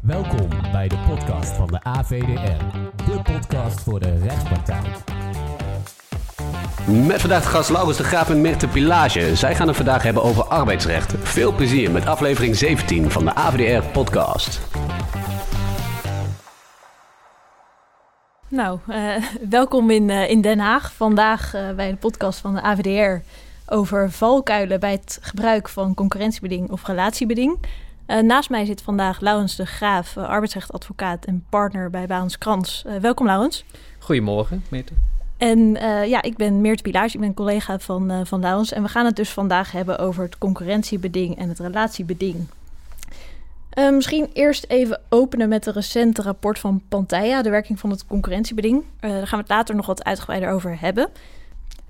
Welkom bij de podcast van de AVDR, de podcast voor de rechtspraktijk. Met vandaag de gast Laurens de Graaf en Mirte Pilage. Zij gaan het vandaag hebben over arbeidsrecht. Veel plezier met aflevering 17 van de AVDR podcast. Nou, uh, welkom in, uh, in Den Haag. Vandaag uh, bij de podcast van de AVDR over valkuilen bij het gebruik van concurrentiebeding of relatiebeding. Naast mij zit vandaag Laurens de Graaf, arbeidsrechtadvocaat en partner bij Baans Krans. welkom Laurens. Goedemorgen, Meerte. En ja, ik ben Meerte Pilage, ik ben collega van, van Laurens. En we gaan het dus vandaag hebben over het concurrentiebeding en het relatiebeding. Misschien eerst even openen met een recente rapport van Pantaya, de werking van het concurrentiebeding. Daar gaan we het later nog wat uitgebreider over hebben.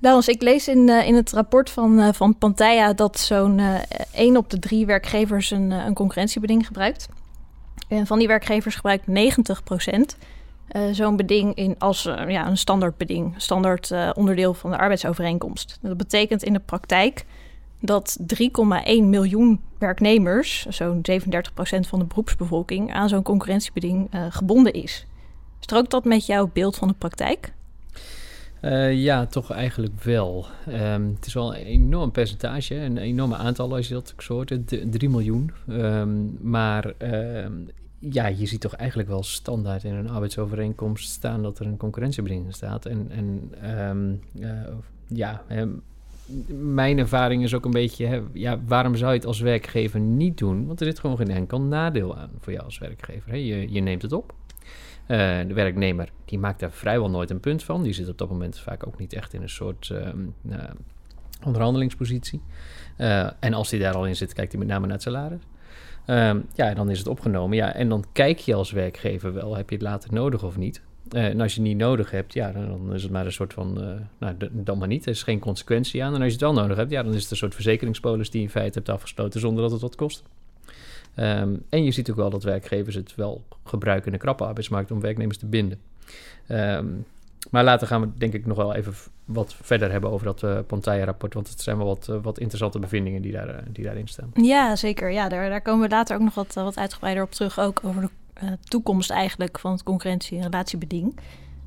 Daarom, ik lees in, uh, in het rapport van, van Pantaya dat zo'n 1 op de 3 werkgevers een, een concurrentiebeding gebruikt. En van die werkgevers gebruikt 90% zo'n beding in als ja, een standaardbeding, standaard onderdeel van de arbeidsovereenkomst. Dat betekent in de praktijk dat 3,1 miljoen werknemers, zo'n 37% van de beroepsbevolking, aan zo'n concurrentiebeding uh, gebonden is. Strookt dat met jouw beeld van de praktijk? Uh, ja, toch eigenlijk wel. Um, het is wel een enorm percentage, een enorme aantal als je dat zo hoort, 3 miljoen. Um, maar uh, ja, je ziet toch eigenlijk wel standaard in een arbeidsovereenkomst staan dat er een concurrentiebeding staat. En, en um, ja, mijn ervaring is ook een beetje, hè, ja, waarom zou je het als werkgever niet doen? Want er zit gewoon geen enkel nadeel aan voor jou als werkgever. Hè? Je, je neemt het op. Uh, de werknemer die maakt daar vrijwel nooit een punt van. Die zit op dat moment vaak ook niet echt in een soort uh, onderhandelingspositie. Uh, en als hij daar al in zit, kijkt hij met name naar het salaris. Ehm, ja, dan is het opgenomen. Ja, en dan kijk je als werkgever wel, heb je het later nodig of niet? En als je het niet nodig hebt, ja, dan, dan is het maar een soort van, nou, dan maar niet. Er is geen consequentie aan. En als je het wel nodig hebt, ja, dan is het een soort verzekeringspolis die je in feite hebt afgesloten zonder dat het wat kost. Um, en je ziet ook wel dat werkgevers het wel gebruiken in de krappe arbeidsmarkt om werknemers te binden. Um, maar later gaan we denk ik nog wel even wat verder hebben over dat uh, Pantaya-rapport. Want het zijn wel wat, wat interessante bevindingen die, daar, die daarin staan. Ja, zeker. Ja, daar, daar komen we later ook nog wat, wat uitgebreider op terug. Ook over de toekomst eigenlijk van het concurrentie- en relatiebeding.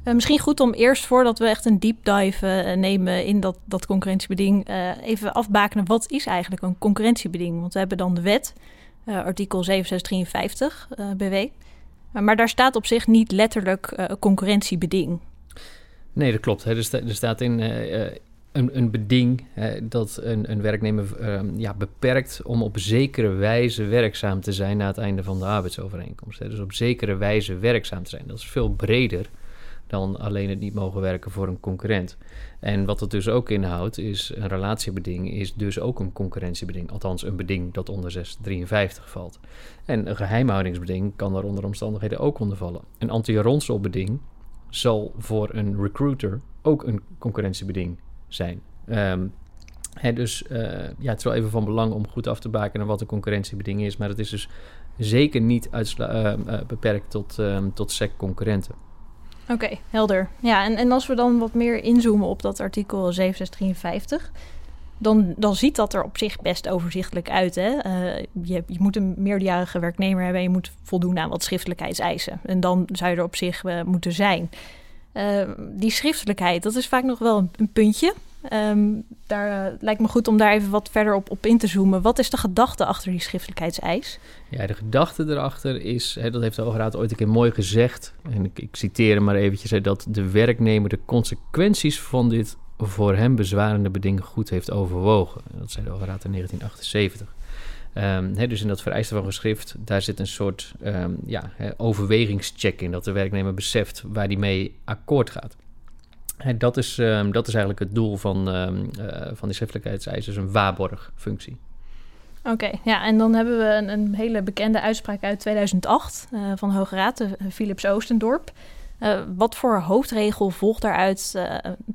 Misschien goed om eerst, voordat we echt een deep dive nemen in dat, dat concurrentiebeding, even afbakenen wat is eigenlijk een concurrentiebeding. Want we hebben dan de wet, artikel 7653 BW. maar daar staat op zich niet letterlijk concurrentiebeding. Nee, dat klopt. Er, sta, staat in een, een beding dat een, een werknemer um, ja, beperkt om op zekere wijze werkzaam te zijn na het einde van de arbeidsovereenkomst. Dus op zekere wijze werkzaam te zijn. Dat is veel breder dan alleen het niet mogen werken voor een concurrent. En wat het dus ook inhoudt, is een relatiebeding is dus ook een concurrentiebeding. Althans, een beding dat onder 653 valt. En een geheimhoudingsbeding kan daar onder omstandigheden ook onder vallen. Een anti-ronselbeding zal voor een recruiter ook een concurrentiebeding zijn. Um, dus uh, ja, het is wel even van belang om goed af te bakenen wat een concurrentiebeding is. Maar het is dus zeker niet uh, beperkt tot, um, tot SEC-concurrenten. Oké, helder. Ja, en, en als we dan wat meer inzoomen op dat artikel 7653... Dan, dan ziet dat er op zich best overzichtelijk uit. Hè? je, je moet een meerderjarige werknemer hebben... en je moet voldoen aan wat schriftelijkheidseisen. En dan zou je er op zich moeten zijn... Uh, die schriftelijkheid, dat is vaak nog wel een puntje. Um, daar uh, lijkt me goed om daar even wat verder op, op in te zoomen. Wat is de gedachte achter die schriftelijkheidseis? Ja, de gedachte erachter is, hè, dat heeft de Overraad ooit een keer mooi gezegd, en ik, citeer hem maar eventjes, dat de werknemer de consequenties van dit voor hem bezwarende beding goed heeft overwogen. Dat zei de Overraad in 1978. Um, dus in dat vereiste van geschrift, daar zit een soort um, ja, overwegingscheck in. Dat de werknemer beseft waar die mee akkoord gaat. Dat, is, um, dat is eigenlijk het doel van, uh, van die schriftelijkheidseis, dus een waarborgfunctie. Oké, okay, ja, en dan hebben we een, een, hele bekende uitspraak uit 2008 uh, van de Hoge Raad, de Philips Oostendorp. Uh, wat voor hoofdregel volgt daaruit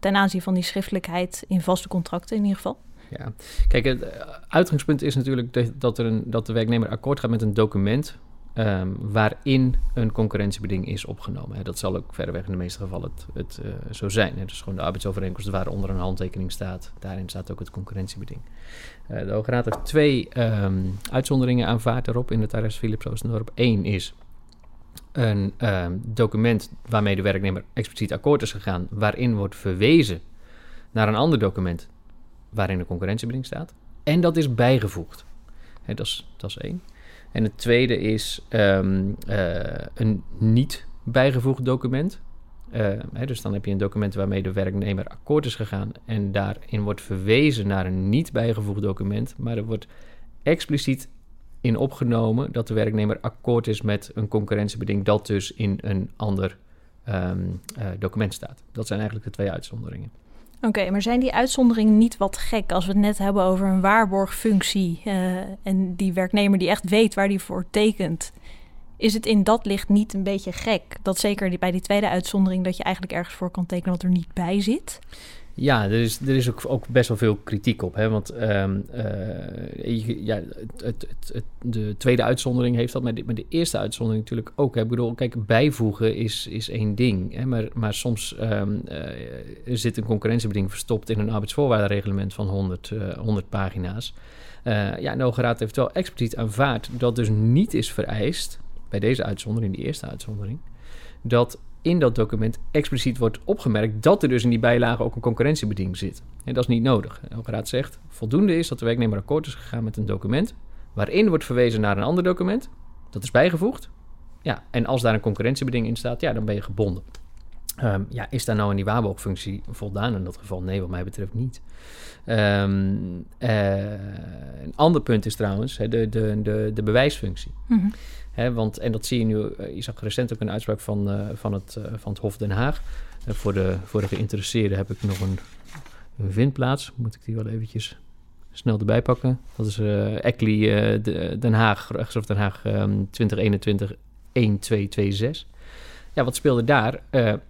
ten aanzien van die schriftelijkheid in vaste contracten in ieder geval? Ja, kijk, het uitgangspunt is natuurlijk dat, er een, dat de werknemer akkoord gaat met een document um, waarin een concurrentiebeding is opgenomen. Dat zal ook verreweg in de meeste gevallen het, het uh, zo zijn. Hè. Dus gewoon de arbeidsovereenkomst waaronder een handtekening staat. Daarin staat ook het concurrentiebeding. Uh, de Hoge Raad heeft twee um, uitzonderingen aanvaard daarop in het arrest Philips Oostendorp. Eén is een ehm, document waarmee de werknemer expliciet akkoord is gegaan, waarin wordt verwezen naar een ander document waarin de concurrentiebeding staat. En dat is bijgevoegd. Hè, dat, is, dat is één. En het tweede is ehm, eh, een niet bijgevoegd document. Uh, hè, dus dan heb je een document waarmee de werknemer akkoord is gegaan en daarin wordt verwezen naar een niet bijgevoegd document, maar er wordt expliciet in opgenomen dat de werknemer akkoord is met een concurrentiebeding dat dus in een ander um, uh, document staat. Dat zijn eigenlijk de twee uitzonderingen. Oké, maar zijn die uitzonderingen niet wat gek als we het net hebben over een waarborgfunctie uh, en die werknemer die echt weet waar die voor tekent? Is het in dat licht niet een beetje gek dat zeker bij die tweede uitzondering dat je eigenlijk ergens voor kan tekenen wat er niet bij zit? Ja, er is, er is ook, ook best wel veel kritiek op. Hè? Want um, uh, ja, het, het, het, de tweede uitzondering heeft dat, maar de, de eerste uitzondering natuurlijk ook. Hè? Ik bedoel, kijk, bijvoegen is, is één ding. Hè? Maar, maar soms um, uh, zit een concurrentiebeding verstopt in een arbeidsvoorwaardenreglement van 100, uh, 100 pagina's. Uh, ja, de Hoge heeft wel expliciet aanvaard dat dus niet is vereist, bij deze uitzondering, die eerste uitzondering, dat in dat document expliciet wordt opgemerkt dat er dus in die bijlage ook een concurrentiebeding zit. En dat is niet nodig. Hoge Raad zegt, voldoende is dat de werknemer akkoord is gegaan met een document waarin wordt verwezen naar een ander document, dat is bijgevoegd. Ja, en als daar een concurrentiebeding in staat, ja, dan ben je gebonden. Um, ja, is daar nou in die waarborgfunctie voldaan? In dat geval nee, wat mij betreft niet. Um, uh, een ander punt is trouwens de, de, de, de bewijsfunctie. -hmm. Want, en dat zie je nu, uh, je zag recent ook een uitspraak van, uh, van, het, uh, van het Hof Den Haag. voor, de, voor de geïnteresseerden heb ik nog een, een vindplaats. Moet ik die wel eventjes snel erbij pakken. Dat is uh, Den Haag, Rechtshof Den Haag um, 2021 1226. Ja, wat speelde daar?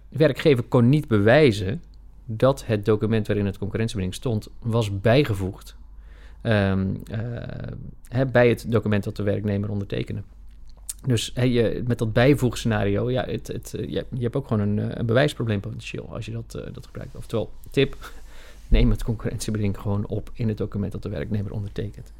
werkgever kon niet bewijzen dat het document waarin het concurrentiebeding stond, was bijgevoegd hè, bij het document dat de werknemer ondertekende. Dus je, met dat bijvoegscenario, ja, het, het, je, je, hebt ook gewoon een, een bewijsprobleem potentieel als je dat, uh, dat gebruikt. Oftewel, tip, neem het concurrentiebeding gewoon op in het document dat de werknemer ondertekent.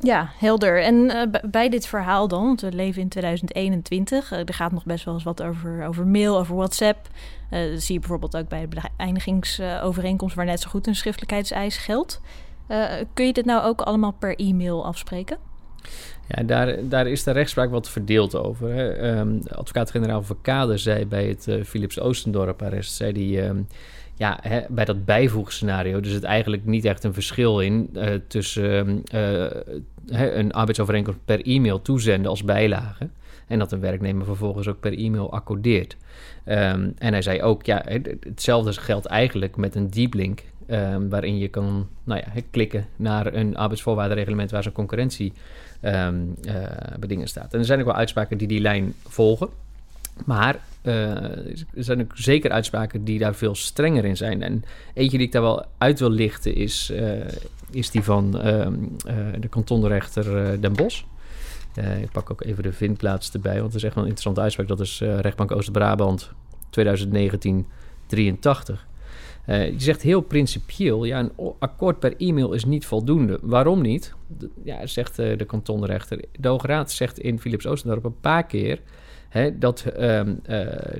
Ja, helder. En bij dit verhaal dan, want we leven in 2021, uh, er gaat nog best wel eens wat over, over mail, over WhatsApp. Dat zie je bijvoorbeeld ook bij de beëindigingsovereenkomst, waar net zo goed een schriftelijkheidseis geldt. kun je dit nou ook allemaal per e-mail afspreken? Ja, daar, daar is de rechtspraak wat verdeeld over. Um, Advocaat-generaal Verkade zei bij het uh, Philips Oostendorp-arrest... zei die, um, ja, hè, bij dat bijvoegscenario... dus het eigenlijk niet echt een verschil in... Uh, tussen uh, een arbeidsovereenkomst per e-mail toezenden als bijlage... en dat een werknemer vervolgens ook per e-mail accordeert. En hij zei ook, ja, hetzelfde geldt eigenlijk met een deep link... Waarin je kan nou ja, klikken naar een arbeidsvoorwaardenreglement... waar zo'n concurrentie um, uh, bedingen staat. En er zijn ook wel uitspraken die die lijn volgen. Maar uh, er zijn ook zeker uitspraken die daar veel strenger in zijn. En eentje die ik daar wel uit wil lichten is, uh, is die van de kantonrechter Den Bosch. ik pak ook even de vindplaats erbij, want het is echt wel een interessante uitspraak. Dat is rechtbank Oost-Brabant 2019 83. Uh, je zegt heel principieel, ja, een akkoord per e-mail is niet voldoende. Waarom niet? Ja, zegt uh, de kantonrechter. De Hoge Raad zegt in Philips Oostendorp een paar keer... Hè, dat, uh,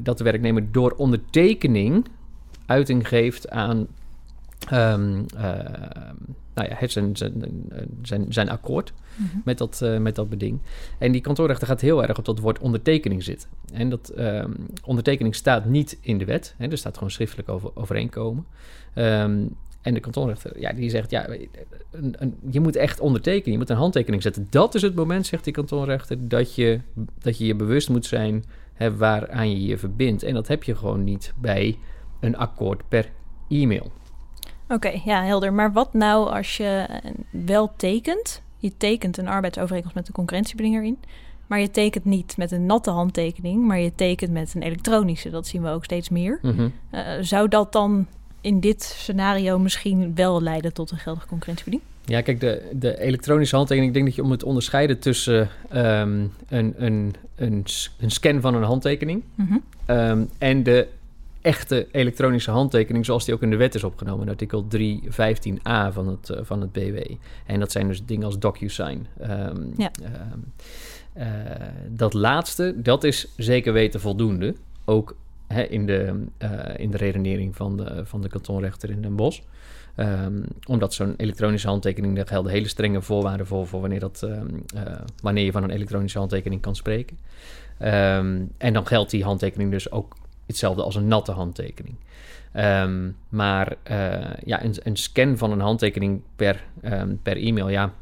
dat de werknemer door ondertekening uiting geeft aan um, nou ja, zijn, zijn, zijn, zijn akkoord mm-hmm. met, dat, uh, met dat beding. En die kantoorrechter gaat heel erg op dat woord ondertekening zitten. En dat um, ondertekening staat niet in de wet. Hè, er staat gewoon schriftelijk over, overeenkomen. Um, en de kantonrechter, ja, die zegt, ja, een, een, je moet echt ondertekenen. Je moet een handtekening zetten. Dat is het moment, zegt die kantonrechter, dat je dat je, je bewust moet zijn hè, waaraan je je verbindt. En dat heb je gewoon niet bij een akkoord per e-mail. Oké, okay, ja, helder. Maar wat nou als je wel tekent? Je tekent een arbeidsovereenkomst met een concurrentiebeding erin. Maar je tekent niet met een natte handtekening, maar je tekent met een elektronische. Dat zien we ook steeds meer. Mm-hmm. Uh, zou dat dan in dit scenario misschien wel leiden tot een geldige concurrentiebeding? Ja, kijk, de, de elektronische handtekening, ik denk dat je om het onderscheiden tussen um, een, een, een, een, scan van een handtekening mm-hmm. um, en de echte elektronische handtekening zoals die ook in de wet is opgenomen, in artikel 315a van het, uh, van het BW. En dat zijn dus dingen als DocuSign. Um, ja. Um, Eh, dat laatste, dat is zeker weten voldoende. Ook hè, in, de, uh, in de redenering van de, van de kantonrechter in Den Bosch. Um, omdat zo'n elektronische handtekening, daar gelden hele strenge voorwaarden voor, voor wanneer, dat, wanneer je van een elektronische handtekening kan spreken. En dan geldt die handtekening dus ook hetzelfde als een natte handtekening. maar uh, ja, een, een, scan van een handtekening per, per e-mail, ja,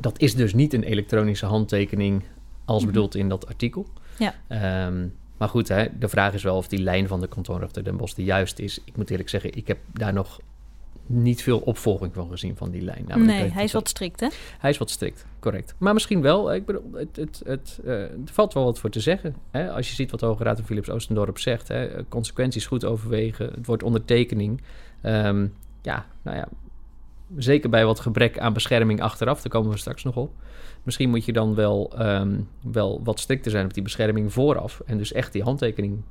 dat is dus niet een elektronische handtekening als mhm. bedoeld in dat artikel. Ja. maar goed, hè, de vraag is wel of die lijn van de kantonrechter Den Bosch de juiste is. Ik moet eerlijk zeggen, ik heb daar nog niet veel opvolging van gezien van die lijn. Nou, nee, hij is wat strikt, hè? Hij is wat strikt, correct. Maar misschien wel. Ik bedoel, het, het, het, uh, er valt wel wat voor te zeggen. Hè? Als je ziet wat de Hoge Raad van Philips Oostendorp zegt. Hè? Consequenties goed overwegen. Het wordt ondertekening. Um, ja, nou ja, zeker bij wat gebrek aan bescherming achteraf. Daar komen we straks nog op. Misschien moet je dan wel, um, wel wat strikter zijn op die bescherming vooraf. En dus echt die handtekening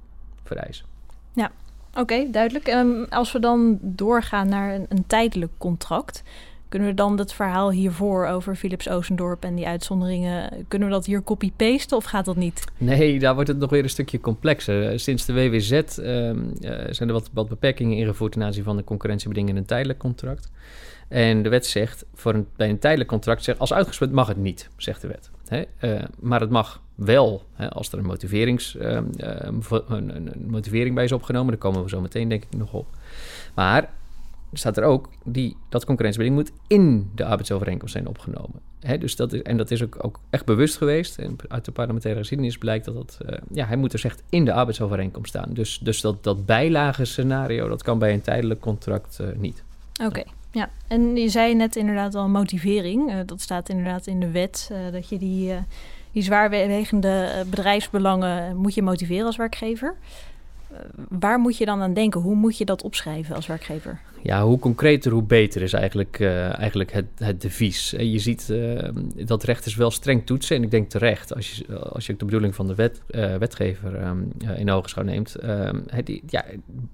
vereisen. Ja, Oké, duidelijk. Um, als we dan doorgaan naar een, een, tijdelijk contract, kunnen we dan het verhaal hiervoor over Philips Oostendorp en die uitzonderingen, kunnen we dat hier copy-pasten of gaat dat niet? Nee, daar wordt het nog weer een stukje complexer. Sinds de WWZ um, uh, zijn er wat, wat beperkingen ingevoerd ten aanzien van de concurrentiebedingen in een tijdelijk contract. En de wet zegt, voor een, bij een tijdelijk contract, zegt, als uitgesproken mag het niet, zegt de wet. Uh, maar het mag wel, hè, als er een, motiverings, uh, een, een, motivering bij is opgenomen, daar komen we zo meteen denk ik nog op. Maar staat er ook, die, dat concurrentiebeding moet in de arbeidsovereenkomst zijn opgenomen. Hè, dus dat is, en dat is ook, ook echt bewust geweest. En uit de parlementaire geschiedenis blijkt dat dat... Ja, hij moet dus echt in de arbeidsovereenkomst staan. Dus, dus dat, dat bijlagenscenario, dat kan bij een tijdelijk contract niet. Oké. Ja, en je zei net inderdaad al motivering. Uh, dat staat inderdaad in de wet, uh, dat je die, uh, die zwaarwegende bedrijfsbelangen moet je motiveren als werkgever. waar moet je dan aan denken? Hoe moet je dat opschrijven als werkgever? Ja, hoe concreter, hoe beter is eigenlijk, eigenlijk het, het devies. je ziet dat rechters wel streng toetsen. En ik denk terecht, als je, als je de bedoeling van de wet, wetgever um, in ogenschouw neemt. Ehm, het, ja,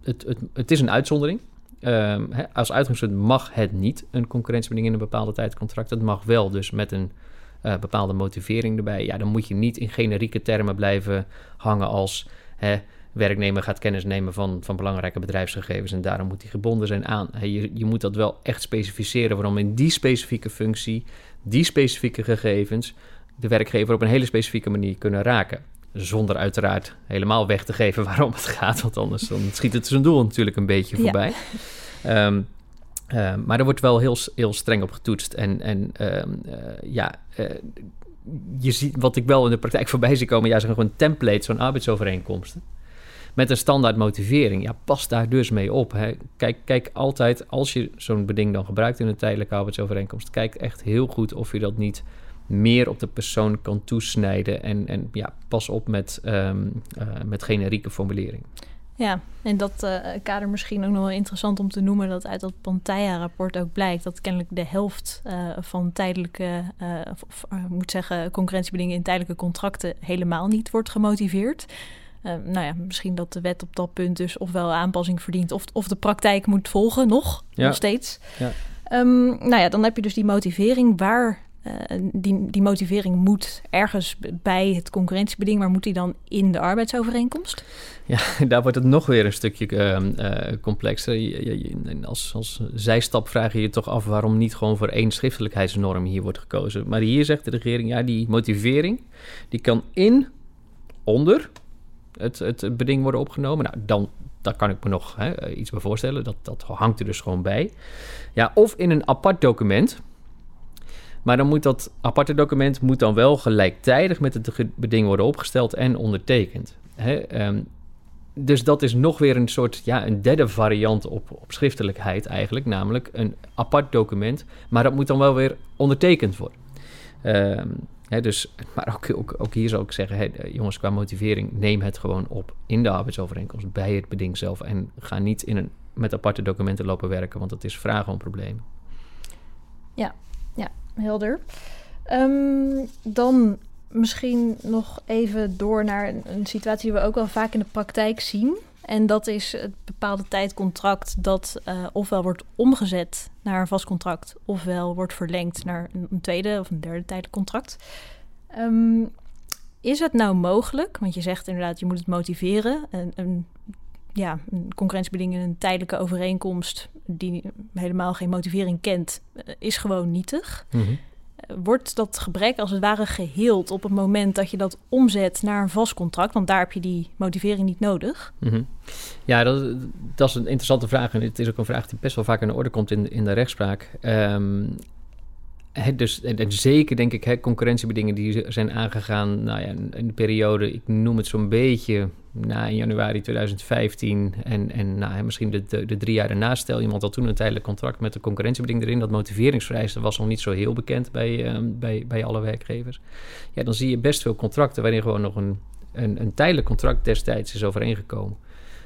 het, het, het is een uitzondering. He, als uitgangspunt mag het niet een concurrentiebeding in een bepaalde tijd contract. Het mag wel, dus met een uh, bepaalde motivering erbij. Ja, dan moet je niet in generieke termen blijven hangen als werknemer gaat kennis nemen van, van belangrijke bedrijfsgegevens en daarom moet hij gebonden zijn aan. Je, je moet dat wel echt specificeren waarom in die specifieke functie, die specifieke gegevens, de werkgever op een hele specifieke manier kunnen raken. Zonder uiteraard helemaal weg te geven waarom het gaat. Want anders dan schiet het zijn doel natuurlijk een beetje voorbij. Ja. Um, uh, maar er wordt wel heel, heel streng op getoetst. En, en um, uh, ja, uh, je ziet wat ik wel in de praktijk voorbij zie komen. Ja, zijn gewoon templates van arbeidsovereenkomsten. Met een standaard motivering. Ja, pas daar dus mee op. Hè. Kijk, kijk altijd, als je zo'n beding dan gebruikt in een tijdelijke arbeidsovereenkomst, kijk echt heel goed of je dat niet meer op de persoon kan toesnijden. En, en ja, pas op met, um, uh, met generieke formulering. Ja, en dat uh, kader misschien ook nog wel interessant om te noemen... dat uit dat Pantaya-rapport ook blijkt... dat kennelijk de helft uh, van tijdelijke, of, of moet zeggen... concurrentiebedingen in tijdelijke contracten... helemaal niet wordt gemotiveerd. nou ja, misschien dat de wet op dat punt dus ofwel aanpassing verdient... of, of de praktijk moet volgen, nog, ja. nog steeds. Ja. Um, nou ja, dan heb je dus die motivering. Waar uh, die, die motivering moet ergens bij het concurrentiebeding, maar moet die dan in de arbeidsovereenkomst? Ja, daar wordt het nog weer een stukje uh, uh, complexer. Als, als zijstap vraag je je toch af waarom niet gewoon voor één schriftelijkheidsnorm hier wordt gekozen. Maar hier zegt de regering, ja, die motivering die kan in, onder het, het beding worden opgenomen. Nou, dan, daar kan ik me nog hè, iets bij voorstellen. Dat, dat hangt er dus gewoon bij. Ja, of in een apart document maar dan moet dat aparte document moet dan wel gelijktijdig met het beding worden opgesteld en ondertekend. Hè? Um, dus dat is nog weer een soort, ja, een derde variant op, op schriftelijkheid eigenlijk, namelijk een apart document, maar dat moet dan wel weer ondertekend worden. Um, hè, dus, maar ook, ook, hier zou ik zeggen, hè, jongens, qua motivering, neem het gewoon op in de arbeidsovereenkomst bij het beding zelf en ga niet in een, met aparte documenten lopen werken, want dat is vragen om problemen. Ja, helder. Um, dan misschien nog even door naar een, situatie die we ook wel vaak in de praktijk zien. En dat is het bepaalde tijdcontract dat uh, ofwel wordt omgezet naar een vast contract, ofwel wordt verlengd naar een, tweede of een derde tijdelijk contract. Um, is het nou mogelijk, want je zegt inderdaad, je moet het motiveren. Een, ja, een concurrentiebeding in een tijdelijke overeenkomst die helemaal geen motivering kent, eh, is gewoon nietig. Mhm. Eh, Wordt dat gebrek als het ware geheeld op het moment dat je dat omzet naar een vast contract? Want daar heb je die motivering niet nodig. Mhm. Ja, dat, dat is een interessante vraag. En het is ook een vraag die best wel vaak aan de orde komt in, in de rechtspraak. Ehm, dus, en, zeker denk ik, concurrentiebedingen die zijn aangegaan nou ja, in de periode, ik noem het zo'n beetje na in januari 2015 en, en nou, misschien de, de, de drie jaar daarna. Stel iemand had toen een tijdelijk contract met een concurrentiebeding erin. Dat motiveringsvereiste was nog niet zo heel bekend bij, ehm, bij, bij alle werkgevers. Ja, dan zie je best veel contracten waarin gewoon nog een, een, een tijdelijk contract destijds is overeengekomen.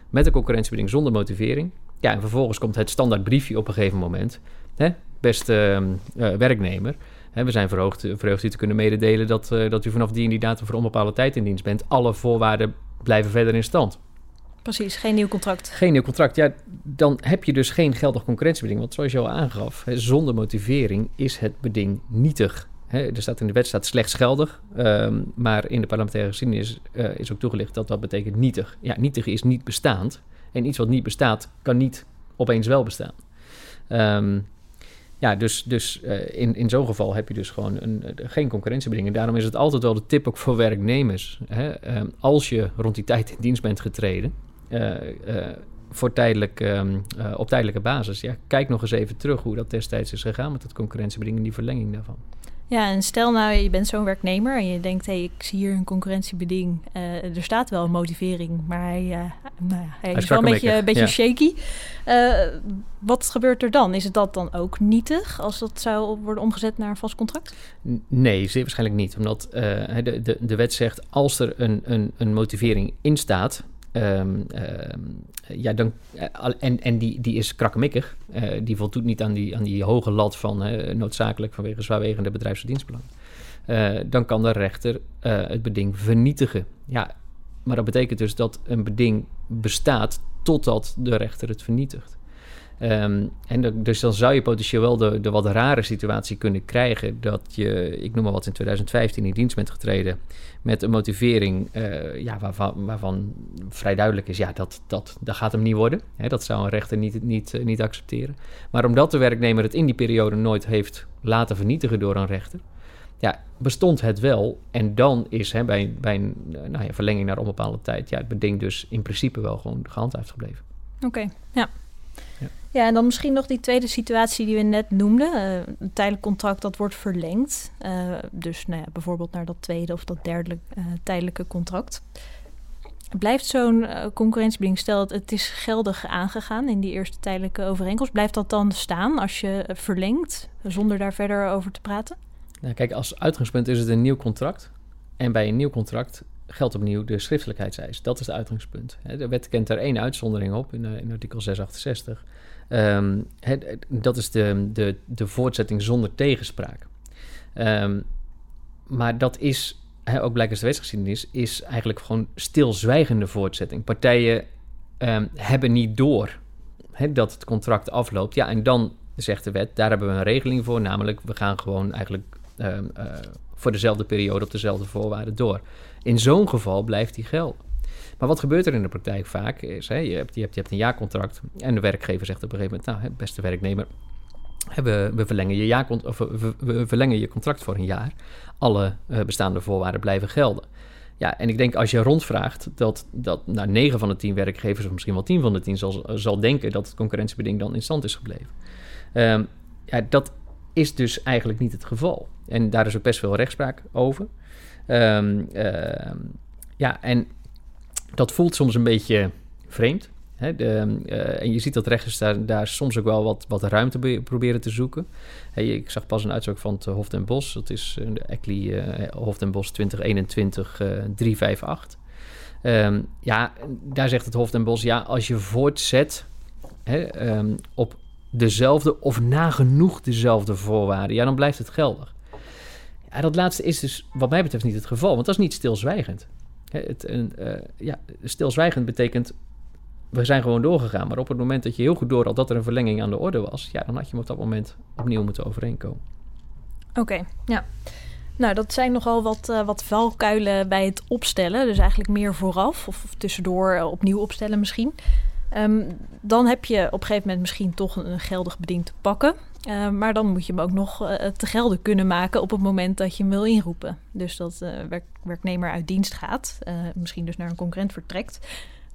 Met een concurrentiebeding zonder motivering. Ja, en vervolgens komt het standaard briefje op een gegeven moment. Hè? Beste uh, werknemer, hè, we zijn verhoogd, verheugd u te kunnen mededelen dat, uh, dat u vanaf die en die datum voor onbepaalde tijd in dienst bent. Alle voorwaarden blijven verder in stand. Precies, geen nieuw contract. Geen nieuw contract. Ja, dan heb je dus geen geldig concurrentiebeding. Want zoals je al aangaf, hè, zonder motivering is het beding nietig. Hè, er staat in de wet staat slechts geldig, um, maar in de parlementaire geschiedenis uh, is ook toegelicht dat dat betekent nietig. Ja, nietig is niet bestaand. En iets wat niet bestaat, kan niet opeens wel bestaan. Um, ja, dus, dus uh, in, in zo'n geval heb je dus gewoon een, geen concurrentiebeding. En daarom is het altijd wel de tip ook voor werknemers. Hè? Um, als je rond die tijd in dienst bent getreden, uh, voor tijdelijk, um, op tijdelijke basis, ja, kijk nog eens even terug hoe dat destijds is gegaan met dat concurrentiebeding en die verlenging daarvan. Ja, en stel nou, je bent zo'n werknemer en je denkt, hé, hey, ik zie hier een concurrentiebeding. Uh, er staat wel een motivering, maar hij, uh, nou ja, hij, hij is wel een beetje, een beetje ja. shaky. Uh, wat gebeurt er dan? Is het dat dan ook nietig als dat zou worden omgezet naar een vast contract? Nee, zeer waarschijnlijk niet. Omdat de, de, de wet zegt, als er een, een, een motivering in staat, Um, um, ja, dan, en en die, die is krakkemikkig. Uh, die voldoet niet aan die, aan die hoge lat van uh, noodzakelijk vanwege zwaarwegende bedrijfs- en dienstbelang. Uh, dan kan de rechter het beding vernietigen. Ja, maar dat betekent dus dat een beding bestaat totdat de rechter het vernietigt. Um, en de, dus dan zou je potentieel wel de, de wat rare situatie kunnen krijgen dat je, ik noem maar wat, in 2015 in dienst bent getreden met een motivering uh, ja, waarvan, waarvan vrij duidelijk is, ja, dat, dat, dat gaat hem niet worden. Dat zou een rechter niet, niet, uh, niet accepteren. Maar omdat de werknemer het in die periode nooit heeft laten vernietigen door een rechter, ja, bestond het wel. En dan is hè, bij, bij een nou ja, verlenging naar onbepaalde tijd, ja, het beding dus in principe wel gewoon gehandhaafd gebleven. Oké, okay, ja. Ja. Ja, en dan misschien nog die tweede situatie die we net noemden. Uh, een tijdelijk contract dat wordt verlengd. Uh, dus nou ja, bijvoorbeeld naar dat tweede of dat derde uh, tijdelijke contract. Blijft zo'n concurrentiebeding, stel dat het is geldig aangegaan in die eerste tijdelijke overeenkomst, blijft dat dan staan als je verlengt, zonder daar verder over te praten? Nou, kijk, als uitgangspunt is het een nieuw contract. En bij een nieuw contract geldt opnieuw de schriftelijkheidseis. Dat is het uitgangspunt. De wet kent daar één uitzondering op in, in artikel 668. Het, dat is de, de, de voortzetting zonder tegenspraak. Um, maar dat is, ook blijkbaar de wetsgeschiedenis, is eigenlijk gewoon stilzwijgende voortzetting. Partijen um, hebben niet door dat het contract afloopt. Ja, en dan zegt de wet, daar hebben we een regeling voor. Namelijk, we gaan gewoon eigenlijk uh, voor dezelfde periode op dezelfde voorwaarden door. In zo'n geval blijft die gelden. Maar wat gebeurt er in de praktijk vaak is, hè, je, hebt, je, hebt, je hebt een jaarcontract en de werkgever zegt op een gegeven moment, nou, beste werknemer, we, we, verlengen je we, verlengen je contract voor een jaar. Alle uh, bestaande voorwaarden blijven gelden. Ja, en ik denk als je rondvraagt dat, dat nou, 9 van de 10 werkgevers, of misschien wel 10 van de 10, zal, zal denken dat het concurrentiebeding dan in stand is gebleven. Um, ja, dat is dus eigenlijk niet het geval. En daar is ook best veel rechtspraak over. Um, uh, ja, en dat voelt soms een beetje vreemd. Hè? De, uh, en je ziet dat rechters daar, daar, soms ook wel wat, wat ruimte be- proberen te zoeken. Ik zag pas een uitspraak van het Hof den Bos. Dat is de ECLI uh, Hof den Bos 2021 uh, 358. Um, ja, daar zegt het Hof den Bos... ja, als je voortzet hè, um, op dezelfde of nagenoeg dezelfde voorwaarden... ja, dan blijft het geldig. Ja, dat laatste is dus wat mij betreft niet het geval, want dat is niet stilzwijgend. Het, een, uh, ja, stilzwijgend betekent, we zijn gewoon doorgegaan. Maar op het moment dat je heel goed door had dat er een verlenging aan de orde was, ja, dan had je hem op dat moment opnieuw moeten overeenkomen. Oké, ja. Nou, dat zijn nogal wat, uh, wat valkuilen bij het opstellen. Dus eigenlijk meer vooraf of, tussendoor uh, opnieuw opstellen misschien. Um, dan heb je op een gegeven moment misschien toch een, geldig beding te pakken. Uh, maar dan moet je hem ook nog te gelden kunnen maken op het moment dat je hem wil inroepen. Dus dat werk, werknemer uit dienst gaat, misschien dus naar een concurrent vertrekt.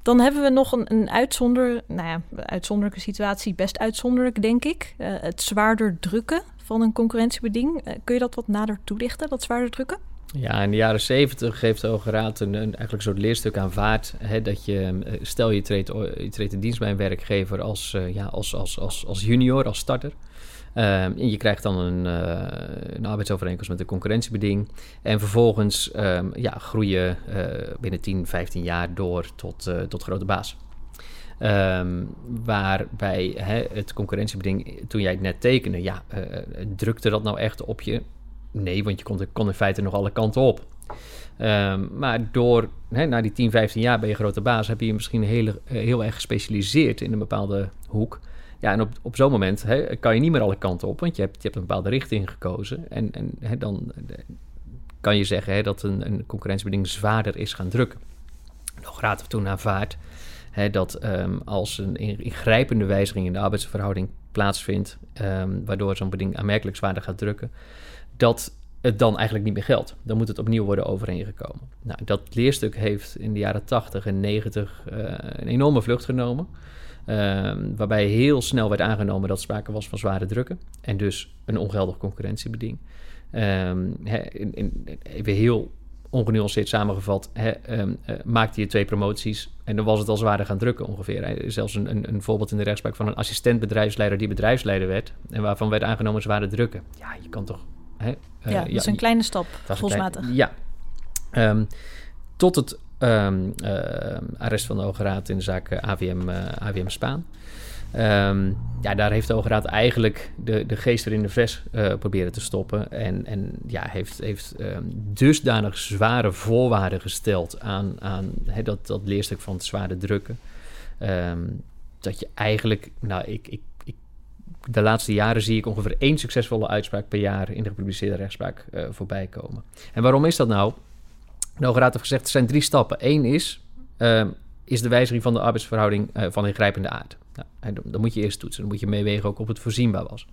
Dan hebben we nog een, een uitzonder, nou ja, uitzonderlijke situatie, best uitzonderlijk denk ik. het zwaarder drukken van een concurrentiebeding. Kun je dat wat nader toelichten, dat zwaarder drukken? Ja, in de jaren zeventig geeft de Hoge Raad een, eigenlijk een soort leerstuk aan vaart. Hè, dat je, eh, stel je treedt, in dienst bij een werkgever als, ja, als, als, als, als junior, als starter. Uh, en je krijgt dan een, uh, een arbeidsovereenkomst met een concurrentiebeding. En vervolgens um, ja, groei je binnen 10, 15 jaar door tot, tot grote baas. Um, waarbij hè, het concurrentiebeding, toen jij het net tekende, ja, drukte dat nou echt op je? Nee, want je kon, kon in feite nog alle kanten op. Maar door, hè, na die 10, 15 jaar ben je grote baas, heb je je misschien heel, heel erg gespecialiseerd in een bepaalde hoek. Ja, en op, op zo'n moment hè, kan je niet meer alle kanten op, want je hebt, je hebt een bepaalde richting gekozen. En, en hè, dan kan je zeggen hè, dat een, een concurrentiebeding zwaarder is gaan drukken. Nog raad we toen aanvaard dat um, als een ingrijpende wijziging in de arbeidsverhouding plaatsvindt, um, waardoor zo'n beding aanmerkelijk zwaarder gaat drukken, dat het dan eigenlijk niet meer geldt. Dan moet het opnieuw worden overeengekomen. Nou, dat leerstuk heeft in de jaren 80 en 90 uh, een enorme vlucht genomen. Um, waarbij heel snel werd aangenomen dat sprake was van zware drukken en dus een ongeldig concurrentiebeding. Um, in, in, even heel ongenuanceerd samengevat, um, uh, maakte je twee promoties en dan was het al zwaarder gaan drukken ongeveer. Zelfs een, een, een, voorbeeld in de rechtspraak van een assistent bedrijfsleider die bedrijfsleider werd en waarvan werd aangenomen zware drukken. Ja, je kan toch... Uh, ja, dat ja, is een kleine stap, gevoelsmatig. ja. Um, tot het um, uh, arrest van de Hoge Raad in de zaak AVM, AVM Spaan. Um, ja, daar heeft de Hoge Raad eigenlijk de, de geest er in de ves uh, proberen te stoppen. En, en ja, heeft, heeft dusdanig zware voorwaarden gesteld aan, aan dat, dat leerstuk van het zware drukken. Dat je eigenlijk, nou, ik, ik, ik, de laatste jaren zie ik ongeveer één succesvolle uitspraak per jaar in de gepubliceerde rechtspraak uh, voorbij komen. En waarom is dat nou? De Hoge Raad heeft gezegd, er zijn drie stappen. Eén is, is de wijziging van de arbeidsverhouding uh, van ingrijpende aard. Nou, dan moet je eerst toetsen. Dan moet je meewegen ook of het voorzienbaar was.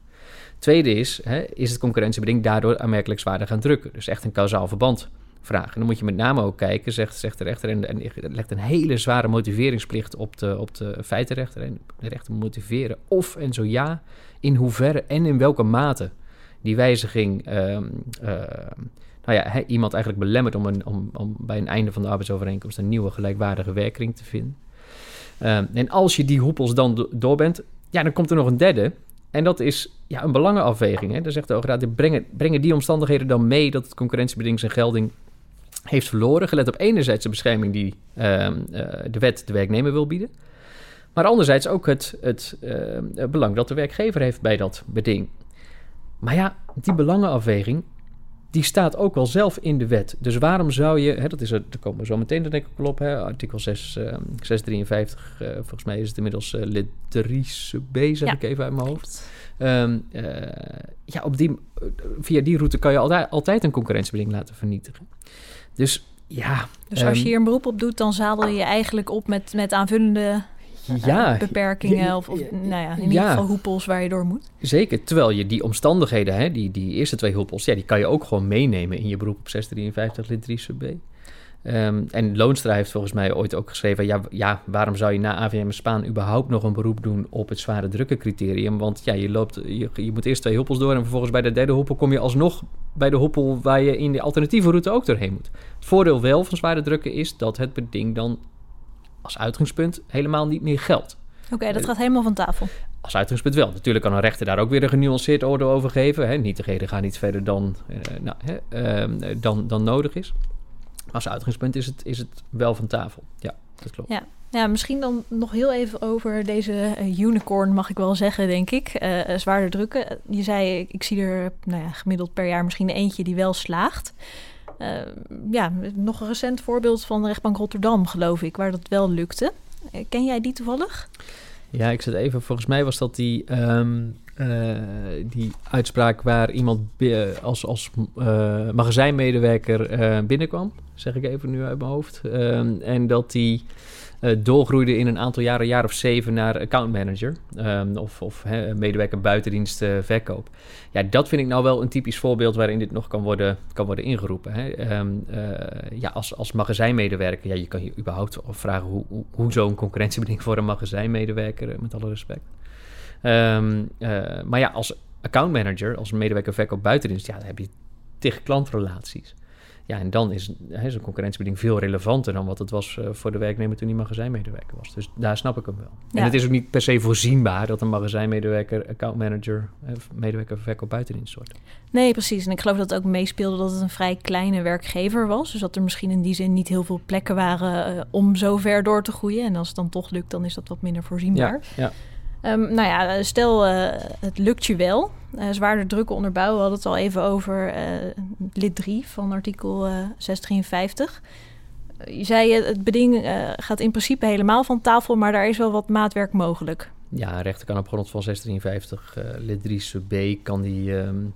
Tweede is, hè, is het concurrentiebeding daardoor aanmerkelijk zwaarder gaan drukken? Dus echt een kausaal verband vragen. En dan moet je met name ook kijken, zegt, zegt de rechter, en, en legt een hele zware motiveringsplicht op de, op de feitenrechter. En de rechter motiveren of en zo ja, in hoeverre en in welke mate die wijziging uh, uh, nou ja, he, iemand eigenlijk belemmert om, een, om, om bij een einde van de arbeidsovereenkomst een nieuwe gelijkwaardige werking te vinden. Um, en als je die hoepels dan do door bent, ja, dan komt er nog een derde. En dat is ja, een belangenafweging. Hè. Dan zegt de Hoge Raad, brengen, brengen die omstandigheden dan mee dat het concurrentiebeding zijn gelding heeft verloren. Gelet op enerzijds de bescherming die um, uh, de wet de werknemer wil bieden. Maar anderzijds ook het, het uh, belang dat de werkgever heeft bij dat beding. Maar ja, die belangenafweging, die staat ook wel zelf in de wet. Dus waarom zou je, hè, dat is er, daar komen we zo meteen denk ik op, hè, artikel 6, uh, 653, uh, volgens mij is het inmiddels uh, lid 3b, zeg ja. ik even uit mijn hoofd. Um, uh, ja, op die, via die route kan je altijd, altijd een concurrentiebeding laten vernietigen. Dus ja. Dus als je hier een beroep op doet, dan zadel je eigenlijk op met, met aanvullende ja, beperkingen of, of nou ja, in ieder geval hoepels waar je door moet. Zeker, terwijl je die omstandigheden, hè, die, die eerste twee hoepels, ja, die kan je ook gewoon meenemen in je beroep op 653 lid 3 sub B. Um, en Loonstra heeft volgens mij ooit ook geschreven... Ja, ja, waarom zou je na AVM Spaan überhaupt nog een beroep doen op het zware drukkencriterium? Want ja, je, loopt, je, je moet eerst twee hoepels door... en vervolgens bij de derde hoepel kom je alsnog bij de hoepel... waar je in de alternatieve route ook doorheen moet. Het voordeel wel van zware drukken is dat het beding dan als uitgangspunt helemaal niet meer geldt. Oké, okay, dat gaat helemaal van tafel. Als uitgangspunt wel. Natuurlijk kan een rechter daar ook weer een genuanceerd oordeel over geven. Hè. Nietigheden gaan niet verder dan, uh, nou, hè, uh, dan, dan nodig is. Maar als uitgangspunt is het, is het wel van tafel. Ja, dat klopt. Ja. Ja, misschien dan nog heel even over deze uh, unicorn, mag ik wel zeggen, denk ik. Uh, zwaarder drukken. Je zei, ik zie er nou ja, gemiddeld per jaar misschien eentje die wel slaagt. Uh, ja, nog een recent voorbeeld van de rechtbank Rotterdam, geloof ik, waar dat wel lukte. Uh, ken jij die toevallig? Ja, ik zit even. Volgens mij was dat die um, eh, die uitspraak waar iemand als, als eh, magazijnmedewerker eh, binnenkwam, zeg ik even nu uit mijn hoofd. Ehm, en dat die eh, doorgroeide in een aantal jaren, jaar of zeven, naar accountmanager. Ehm, of of medewerker buitendienst eh, verkoop. Ja, dat vind ik nou wel een typisch voorbeeld waarin dit nog kan worden, kan worden ingeroepen. Hè. Ehm, eh, ja, als, als magazijnmedewerker, ja, je kan je überhaupt afvragen hoe, hoe, zo'n concurrentiebeding voor een magazijnmedewerker, met alle respect. Ehm, eh, maar ja, als accountmanager, als medewerker verkoop buitendienst, ja, dan heb je tegen klantrelaties. Ja, en dan is hè, zo'n concurrentiebeding veel relevanter dan wat het was eh, voor de werknemer toen hij magazijnmedewerker was. Dus daar snap ik hem wel. Ja. En het is ook niet per se voorzienbaar dat een magazijnmedewerker accountmanager, medewerker verkoop buitendienst wordt. Nee, precies. En ik geloof dat het ook meespeelde dat het een vrij kleine werkgever was. Dus dat er misschien in die zin niet heel veel plekken waren eh, om zo ver door te groeien. En als het dan toch lukt, dan is dat wat minder voorzienbaar. ja. Ehm, nou ja, stel uh, het lukt je wel. Uh, zwaarder drukken onderbouwen, we hadden het al even over uh, lid 3 van artikel 653. Je zei het beding gaat in principe helemaal van tafel, maar daar is wel wat maatwerk mogelijk. Ja, een rechter kan op grond van 653 lid 3 sub b kan die... Um,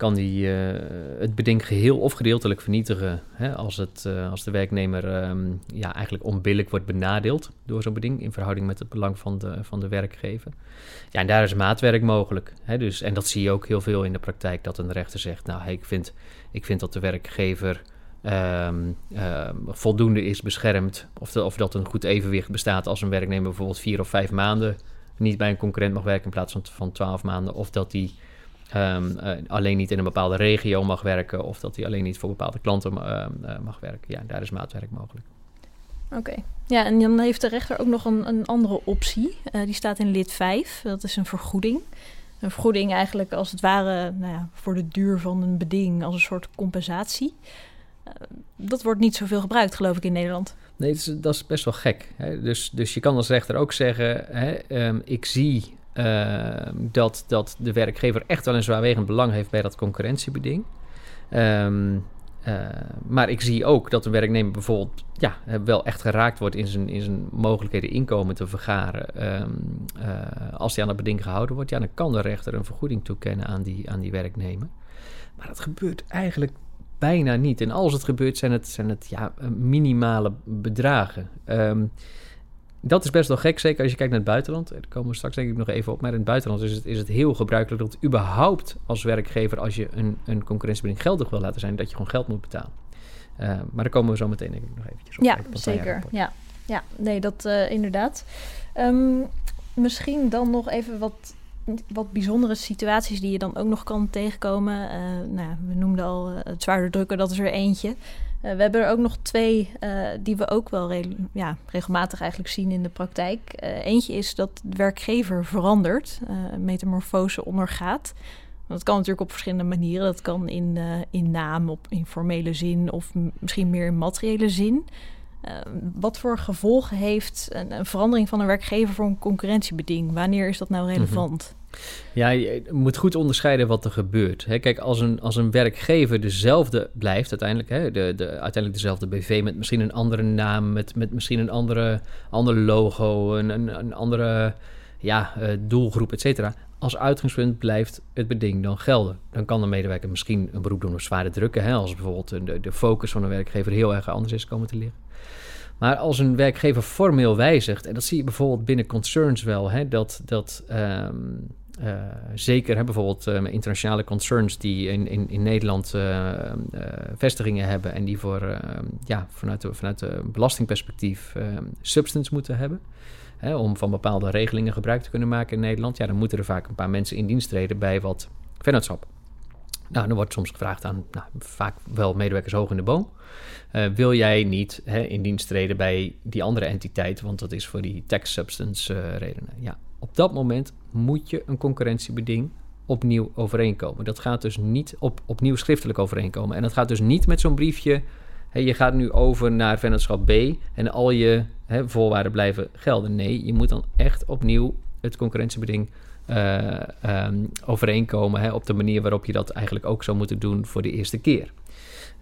kan die uh, het beding geheel of gedeeltelijk vernietigen hè, als, het, uh, als de werknemer um, ja, eigenlijk onbillijk wordt benadeeld door zo'n beding in verhouding met het belang van de, van de werkgever. Ja, en daar is maatwerk mogelijk. Hè, dus, en dat zie je ook heel veel in de praktijk, dat een rechter zegt, nou, ik, vind, ik vind dat de werkgever um, uh, voldoende is beschermd, of, of dat een goed evenwicht bestaat als een werknemer bijvoorbeeld vier of vijf maanden niet bij een concurrent mag werken in plaats van, van twaalf maanden, of dat die Um, uh, alleen niet in een bepaalde regio mag werken of dat hij alleen niet voor bepaalde klanten uh, uh, mag werken. Ja, daar is maatwerk mogelijk. Oké. Okay. Ja, en dan heeft de rechter ook nog een, een andere optie. die staat in lid 5. Dat is een vergoeding. Een vergoeding eigenlijk als het ware nou ja, voor de duur van een beding als een soort compensatie. dat wordt niet zoveel gebruikt, geloof ik, in Nederland. Nee, dat is, dat is best wel gek. Hè? Dus, dus je kan als rechter ook zeggen: hè, um, ik zie dat, dat de werkgever echt wel een zwaarwegend belang heeft bij dat concurrentiebeding. Um, uh, maar ik zie ook dat de werknemer bijvoorbeeld ja, wel echt geraakt wordt in zijn, in zijn mogelijkheden inkomen te vergaren. Um, uh, als die aan het beding gehouden wordt, ja, dan kan de rechter een vergoeding toekennen aan die, aan die werknemer. Maar dat gebeurt eigenlijk bijna niet. En als het gebeurt, zijn het, zijn het ja, minimale bedragen. Um, dat is best wel gek, zeker als je kijkt naar het buitenland. Daar komen we straks denk ik nog even op. Maar in het buitenland is het, is het heel gebruikelijk dat überhaupt als werkgever... als je een, een concurrentiebeding geldig wil laten zijn... dat je gewoon geld moet betalen. Uh, maar daar komen we zo meteen denk ik nog eventjes op. Ja, zeker. Ja, ja, nee, dat uh, inderdaad. Um, misschien dan nog even wat, wat bijzondere situaties... die je dan ook nog kan tegenkomen. Uh, nou, we noemden al het zwaarder drukken, dat is er eentje... Uh, we hebben er ook nog twee uh, die we ook wel ja, regelmatig eigenlijk zien in de praktijk. Uh, eentje is dat de werkgever verandert, metamorfose ondergaat. Dat kan natuurlijk op verschillende manieren. Dat kan in, in naam, op informele zin of misschien meer in materiële zin. Wat voor gevolgen heeft een, een, verandering van een werkgever voor een concurrentiebeding? Wanneer is dat nou relevant? Mm -hmm. Ja, je moet goed onderscheiden wat er gebeurt. Hè, kijk, als een, als een werkgever dezelfde blijft uiteindelijk, hè, de, de, uiteindelijk dezelfde BV met misschien een andere naam, met, met misschien een andere, ander logo, een, een, een andere ja, uh, doelgroep, et cetera. Als uitgangspunt blijft het beding dan gelden. Dan kan de medewerker misschien een beroep doen op zware drukken, hè, als bijvoorbeeld de, de focus van een werkgever heel erg anders is komen te liggen. Maar als een werkgever formeel wijzigt, en dat zie je bijvoorbeeld binnen concerns wel, hè, dat, dat um, uh, zeker hè, bijvoorbeeld uh, internationale concerns die in, in, in Nederland uh, vestigingen hebben en die voor, ja, vanuit, vanuit de belastingperspectief substance moeten hebben. Hè, om van bepaalde regelingen gebruik te kunnen maken in Nederland. Ja, dan moeten er vaak een paar mensen in dienst treden bij wat vennootschap. Nou, dan wordt soms gevraagd aan nou, vaak wel medewerkers hoog in de boom. Uh, wil jij niet hè, in dienst treden bij die andere entiteit, want dat is voor die tax substance uh, redenen. Ja, op dat moment moet je een concurrentiebeding opnieuw overeenkomen. Dat gaat dus niet op, opnieuw schriftelijk overeenkomen. En dat gaat dus niet met zo'n briefje. Je gaat nu over naar vennootschap B en al je hè, voorwaarden blijven gelden. Nee, je moet dan echt opnieuw het concurrentiebeding uh, um, overeenkomen hè, op de manier waarop je dat eigenlijk ook zou moeten doen voor de eerste keer.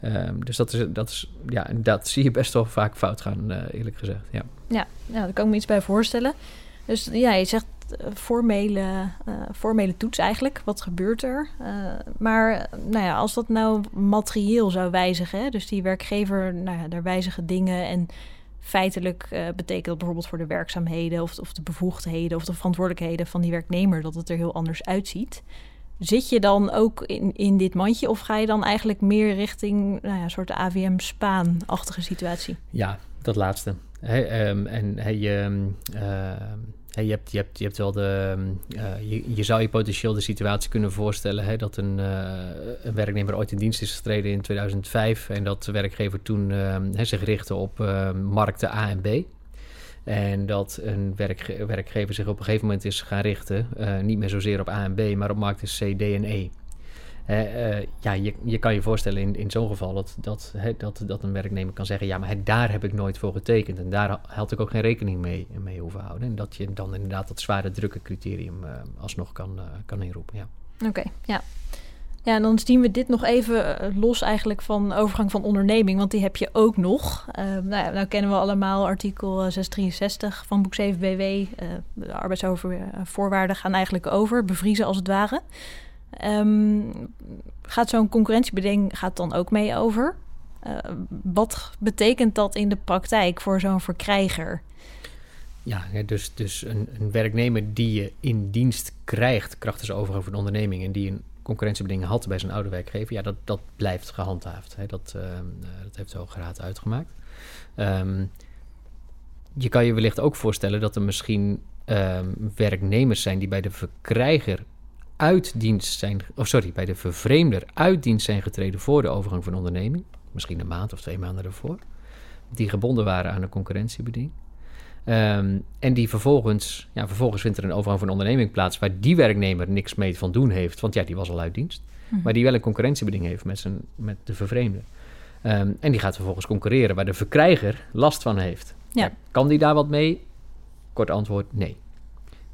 Um, dus dat, is, dat, is, ja, dat zie je best wel vaak fout gaan, uh, eerlijk gezegd. Ja. Ja, ja, daar kan ik me iets bij voorstellen. Dus ja, je zegt uh, formele, formele toets eigenlijk. Wat gebeurt er? Maar nou ja, als dat nou materieel zou wijzigen, hè, dus die werkgever, nou ja, daar wijzigen dingen en feitelijk betekent dat bijvoorbeeld voor de werkzaamheden of, of de bevoegdheden of de verantwoordelijkheden van die werknemer dat het er heel anders uitziet. Zit je dan ook in, in dit mandje of ga je dan eigenlijk meer richting nou ja, een soort AVM-Spaan-achtige situatie? Ja, dat laatste. Um, en hey, je, hebt, je, hebt, je hebt wel de. Uh, je, je, zou je potentieel de situatie kunnen voorstellen hey, dat een, uh, een, werknemer ooit in dienst is getreden in 2005 en dat de werkgever toen zich richtte op markten A en B. En dat een werk, werkgever zich op een gegeven moment is gaan richten, uh, niet meer zozeer op A en B, maar op markten C, D en E. Uh, ja, je, je kan je voorstellen in, in zo'n geval dat, dat, dat, dat een werknemer kan zeggen: Ja, maar daar heb ik nooit voor getekend. En daar had ik ook geen rekening mee, mee hoeven houden. En dat je dan inderdaad dat zware drukke criterium uh, alsnog kan, uh, kan inroepen. Ja. Oké, ja. Ja, en dan zien we dit nog even eh, los eigenlijk van overgang van onderneming, want die heb je ook nog. Uh, nou, ja, nou, kennen we allemaal artikel 663 van boek 7 BW. Uh, de arbeidsvoorwaarden gaan eigenlijk over, bevriezen als het ware. Um, gaat zo'n concurrentiebeding gaat dan ook mee over? Uh, wat betekent dat in de praktijk voor zo'n verkrijger? Ja, dus, dus een, een, werknemer die je in dienst krijgt, krachtens overgang van onderneming, en die een concurrentiebeding had bij zijn oude werkgever, ja, dat, dat blijft gehandhaafd. Hè. Dat, uh, dat heeft de Hoge uitgemaakt. Um, je kan je wellicht ook voorstellen dat er misschien werknemers zijn die bij de verkrijger uit dienst zijn, of sorry, bij de vervreemder uit dienst zijn getreden voor de overgang van onderneming, misschien een maand of twee maanden ervoor, die gebonden waren aan een concurrentiebeding. Um, en die vervolgens, ja, vervolgens vindt er een overgang van onderneming plaats waar die werknemer niks mee van doen heeft, want ja, die was al uit dienst. Mm-hmm. Maar die wel een concurrentiebeding heeft met, zijn, met de vervreemde. Um, en die gaat vervolgens concurreren waar de verkrijger last van heeft. Ja. Ja, kan die daar wat mee? Kort antwoord, nee.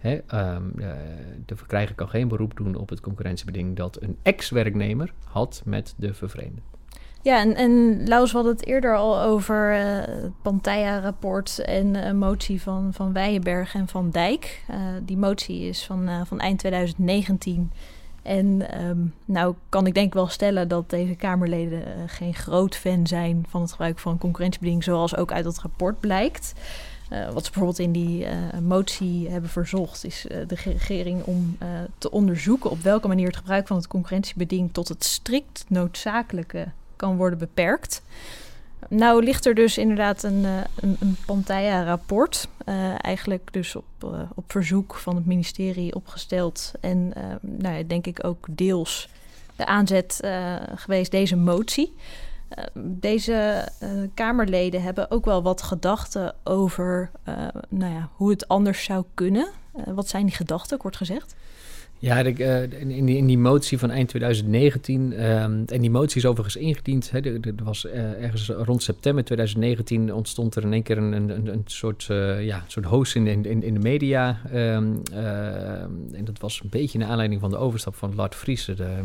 Um, uh, de verkrijger kan geen beroep doen op het concurrentiebeding dat een ex-werknemer had met de vervreemde. Ja, en, en Laus had het eerder al over uh, het Pantaya-rapport en een motie van, van Weijenberg en Van Dijk. Uh, die motie is van, van eind 2019. En um, nou kan ik denk wel stellen dat deze Kamerleden geen groot fan zijn van het gebruik van concurrentiebeding, zoals ook uit dat rapport blijkt. Uh, wat ze bijvoorbeeld in die uh, motie hebben verzocht, is uh, de regering om te onderzoeken op welke manier het gebruik van het concurrentiebeding tot het strikt noodzakelijke kan worden beperkt. Nou ligt er dus inderdaad een, een, een Pantaya-rapport, eigenlijk dus op, op verzoek van het ministerie opgesteld. En nou ja, denk ik ook deels de aanzet geweest deze motie. Uh, deze uh, Kamerleden hebben ook wel wat gedachten over uh, nou ja, hoe het anders zou kunnen. wat zijn die gedachten, kort gezegd? Ja, de, in, die, in, die, motie van eind 2019, um, en die motie is overigens ingediend, hè, er, was ergens rond september 2019 ontstond er in één keer een, een, een soort, ja, een soort host in, in, in de media. Um, en dat was een beetje naar aanleiding van de overstap van Lard Vriese de,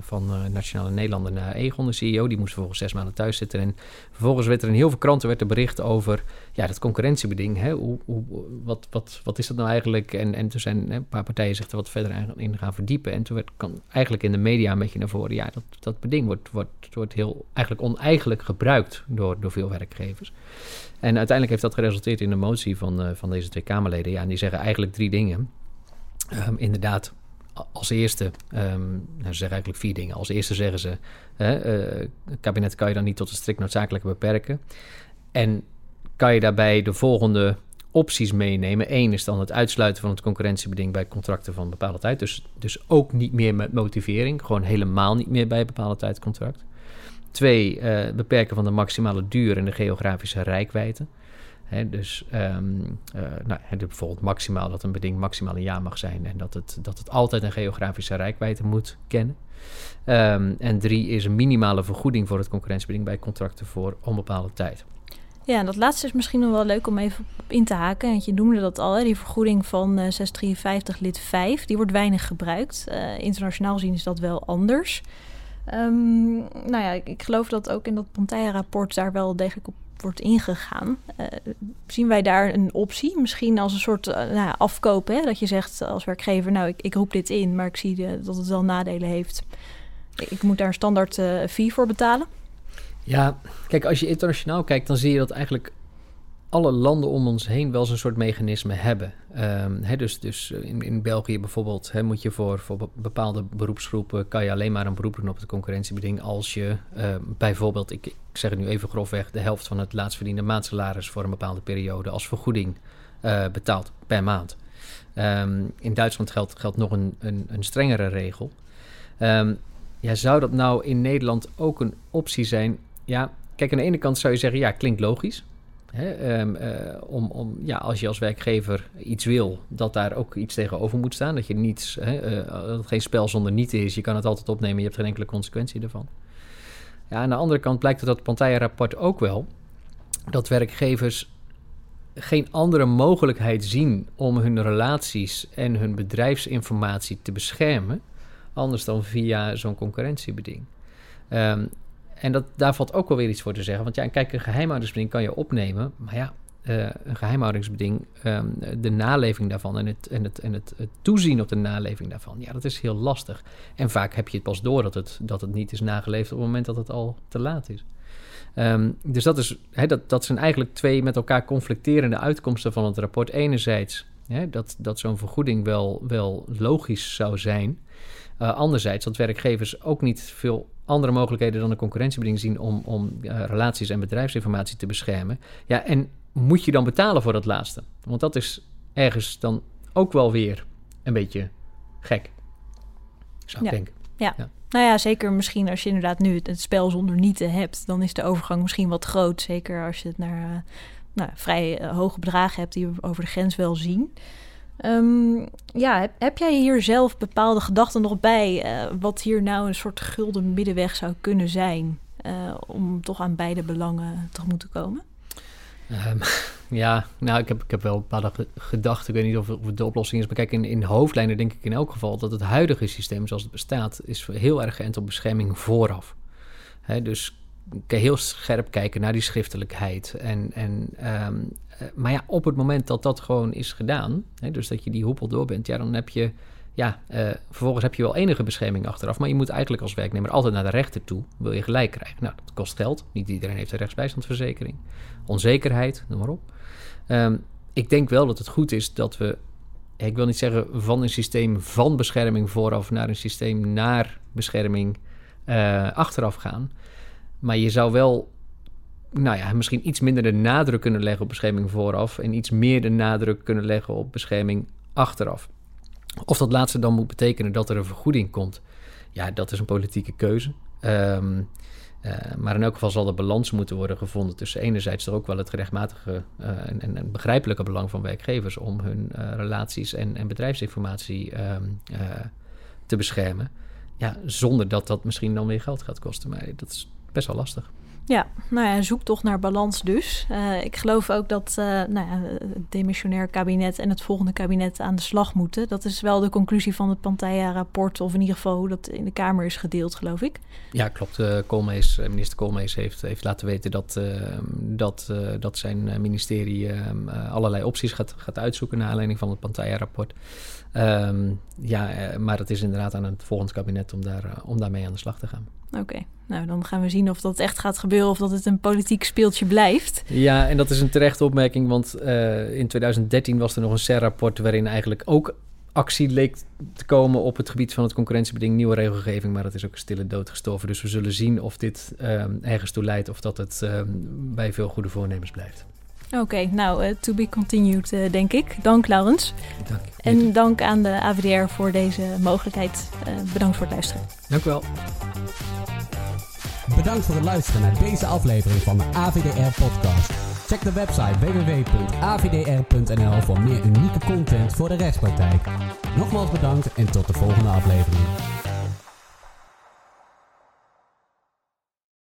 van Nationale Nederlanden naar Egon, de CEO. Die moest vervolgens zes maanden thuis zitten. En vervolgens werd er in heel veel kranten werd er bericht over ja, dat concurrentiebeding. Hè, hoe, hoe, wat, wat, wat is dat nou eigenlijk? En, en toen zijn hè, een paar partijen zich er wat verder in gaan verdiepen. En toen werd kan eigenlijk in de media een beetje naar voren... ja, dat, dat beding wordt, wordt, wordt heel eigenlijk oneigenlijk gebruikt door, door veel werkgevers. En uiteindelijk heeft dat geresulteerd in een motie van, uh, van deze twee Kamerleden. Ja, en die zeggen eigenlijk drie dingen. Um, inderdaad, als eerste, um, nou, ze zeggen eigenlijk vier dingen. Als eerste zeggen ze, hè, het kabinet kan je dan niet tot het strikt noodzakelijke beperken. En kan je daarbij de volgende opties meenemen. Eén is dan het uitsluiten van het concurrentiebeding bij contracten van bepaalde tijd. Dus, dus ook niet meer met motivering, gewoon helemaal niet meer bij een bepaalde tijd contract. Twee, uh, beperken van de maximale duur en de geografische rijkwijde. Dus um, uh, nou, bijvoorbeeld maximaal dat een beding maximaal een jaar mag zijn en dat het, dat het altijd een geografische rijkwijde moet kennen. Um, en drie is een minimale vergoeding voor het concurrentiebeding bij contracten voor onbepaalde tijd. Ja, en dat laatste is misschien nog wel leuk om even op in te haken. Want je noemde dat al, die vergoeding van uh, 653 lid 5, die wordt weinig gebruikt. Uh, internationaal gezien is dat wel anders. Um, nou ja, ik, geloof dat ook in dat Pantaya-rapport daar wel degelijk op wordt ingegaan. Uh, zien wij daar een optie? Misschien als een soort nou, afkopen. Hè? Dat je zegt als werkgever, nou, ik, ik roep dit in, maar ik zie dat het wel nadelen heeft. Ik moet daar een standaard fee voor betalen. Ja, kijk, als je internationaal kijkt, dan zie je dat eigenlijk alle landen om ons heen wel zo'n soort mechanisme hebben. Um, dus dus in, in België bijvoorbeeld moet je voor, voor bepaalde beroepsgroepen... kan je alleen maar een beroep doen op het concurrentiebeding... als je uh, bijvoorbeeld, ik, ik, zeg het nu even grofweg... de helft van het laatst verdiende maandsalaris... voor een bepaalde periode als vergoeding uh, betaalt per maand. Um, in Duitsland geldt, geldt nog een, een, een strengere regel. Um, ja, zou dat nou in Nederland ook een optie zijn? Ja, kijk, aan de ene kant zou je zeggen... ja, klinkt logisch... Hè, um, uh, om, om, ja, als je als werkgever iets wil, dat daar ook iets tegenover moet staan. Dat je niets, hè, uh, dat het geen spel zonder niet is. Je kan het altijd opnemen, je hebt geen enkele consequentie ervan. Ja, aan de andere kant blijkt uit dat Pantaya-rapport ook wel dat werkgevers geen andere mogelijkheid zien om hun relaties en hun bedrijfsinformatie te beschermen, anders dan via zo'n concurrentiebeding. Um, en dat, daar valt ook wel weer iets voor te zeggen. Want ja, kijk, een geheimhoudingsbeding kan je opnemen. Maar ja, uh, een geheimhoudingsbeding, um, de naleving daarvan en, het, en, het, en het, toezien op de naleving daarvan, ja, dat is heel lastig. En vaak heb je het pas door dat het, dat het niet is nageleefd op het moment dat het al te laat is. Um, dus dat, is, he, dat, dat zijn eigenlijk twee met elkaar conflicterende uitkomsten van het rapport. Enerzijds he, dat, dat zo'n vergoeding wel, wel logisch zou zijn. Uh, anderzijds dat werkgevers ook niet veel andere mogelijkheden dan een concurrentiebeding zien om, om uh, relaties en bedrijfsinformatie te beschermen. Ja, en moet je dan betalen voor dat laatste? Want dat is ergens dan ook wel weer een beetje gek, zou ik ja. denken. Ja. ja. Nou ja, zeker misschien als je inderdaad nu het spel zonder nieten hebt, dan is de overgang misschien wat groot. Zeker als je het naar uh, nou, vrij uh, hoge bedragen hebt die we over de grens wel zien. Um, ja, heb, jij hier zelf bepaalde gedachten nog bij? Uh, wat hier nou een soort gulden middenweg zou kunnen zijn? Uh, om toch aan beide belangen tegemoet te komen? Um, ja, nou, ik heb, ik heb wel bepaalde gedachten. Ik weet niet of, het de oplossing is. Maar kijk, in, in hoofdlijnen denk ik in elk geval dat het huidige systeem zoals het bestaat, is heel erg geënt op bescherming vooraf. Dus heel scherp kijken naar die schriftelijkheid. En, en, um, maar ja, op het moment dat dat gewoon is gedaan, hè, dus dat je die hoepel door bent, ja, dan heb je, ja, uh, vervolgens heb je wel enige bescherming achteraf. Maar je moet eigenlijk als werknemer altijd naar de rechter toe, wil je gelijk krijgen. Nou, dat kost geld. Niet iedereen heeft een rechtsbijstandsverzekering. Onzekerheid, noem maar op. Um, ik denk wel dat het goed is dat we, ik wil niet zeggen van een systeem van bescherming vooraf naar een systeem naar bescherming uh, achteraf gaan. Maar je zou wel, nou ja, misschien iets minder de nadruk kunnen leggen op bescherming vooraf en iets meer de nadruk kunnen leggen op bescherming achteraf. Of dat laatste dan moet betekenen dat er een vergoeding komt, ja, dat is een politieke keuze. Um, uh, maar in elk geval zal er balans moeten worden gevonden tussen enerzijds er ook wel het gerechtmatige uh, en, en, begrijpelijke belang van werkgevers om hun uh, relaties en, en bedrijfsinformatie um, te beschermen. Ja, zonder dat dat misschien dan weer geld gaat kosten. Maar dat is best wel lastig. Ja, nou ja, zoek toch naar balans dus. Uh, ik geloof ook dat uh, nou ja, het demissionair kabinet en het volgende kabinet aan de slag moeten. Dat is wel de conclusie van het Pantaya-rapport, of in ieder geval hoe dat in de Kamer is gedeeld, geloof ik. Ja, klopt. Uh, Koolmees, minister Koolmees heeft, heeft laten weten dat, dat, dat zijn ministerie allerlei opties gaat, gaat uitzoeken naar aanleiding van het Pantaya-rapport. Um, ja, maar het is inderdaad aan het volgende kabinet om, daar, om daarmee aan de slag te gaan. Oké, okay. Nou dan gaan we zien of dat echt gaat gebeuren of dat het een politiek speeltje blijft. Ja, en dat is een terechte opmerking, want uh, in 2013 was er nog een CER-rapport waarin eigenlijk ook actie leek te komen op het gebied van het concurrentiebeding, nieuwe regelgeving, maar dat is ook stille dood gestorven. Dus we zullen zien of dit um, ergens toe leidt of dat het um, bij veel goede voornemens blijft. Oké, okay, nou, uh, to be continued, uh, denk ik. Dank, Laurens. Dank. En dank aan de AVDR voor deze mogelijkheid. Uh, bedankt voor het luisteren. Dank u wel. Bedankt voor het luisteren naar deze aflevering van de AVDR-podcast. Check de website www.avdr.nl voor meer unieke content voor de rechtspraktijk. Nogmaals bedankt en tot de volgende aflevering.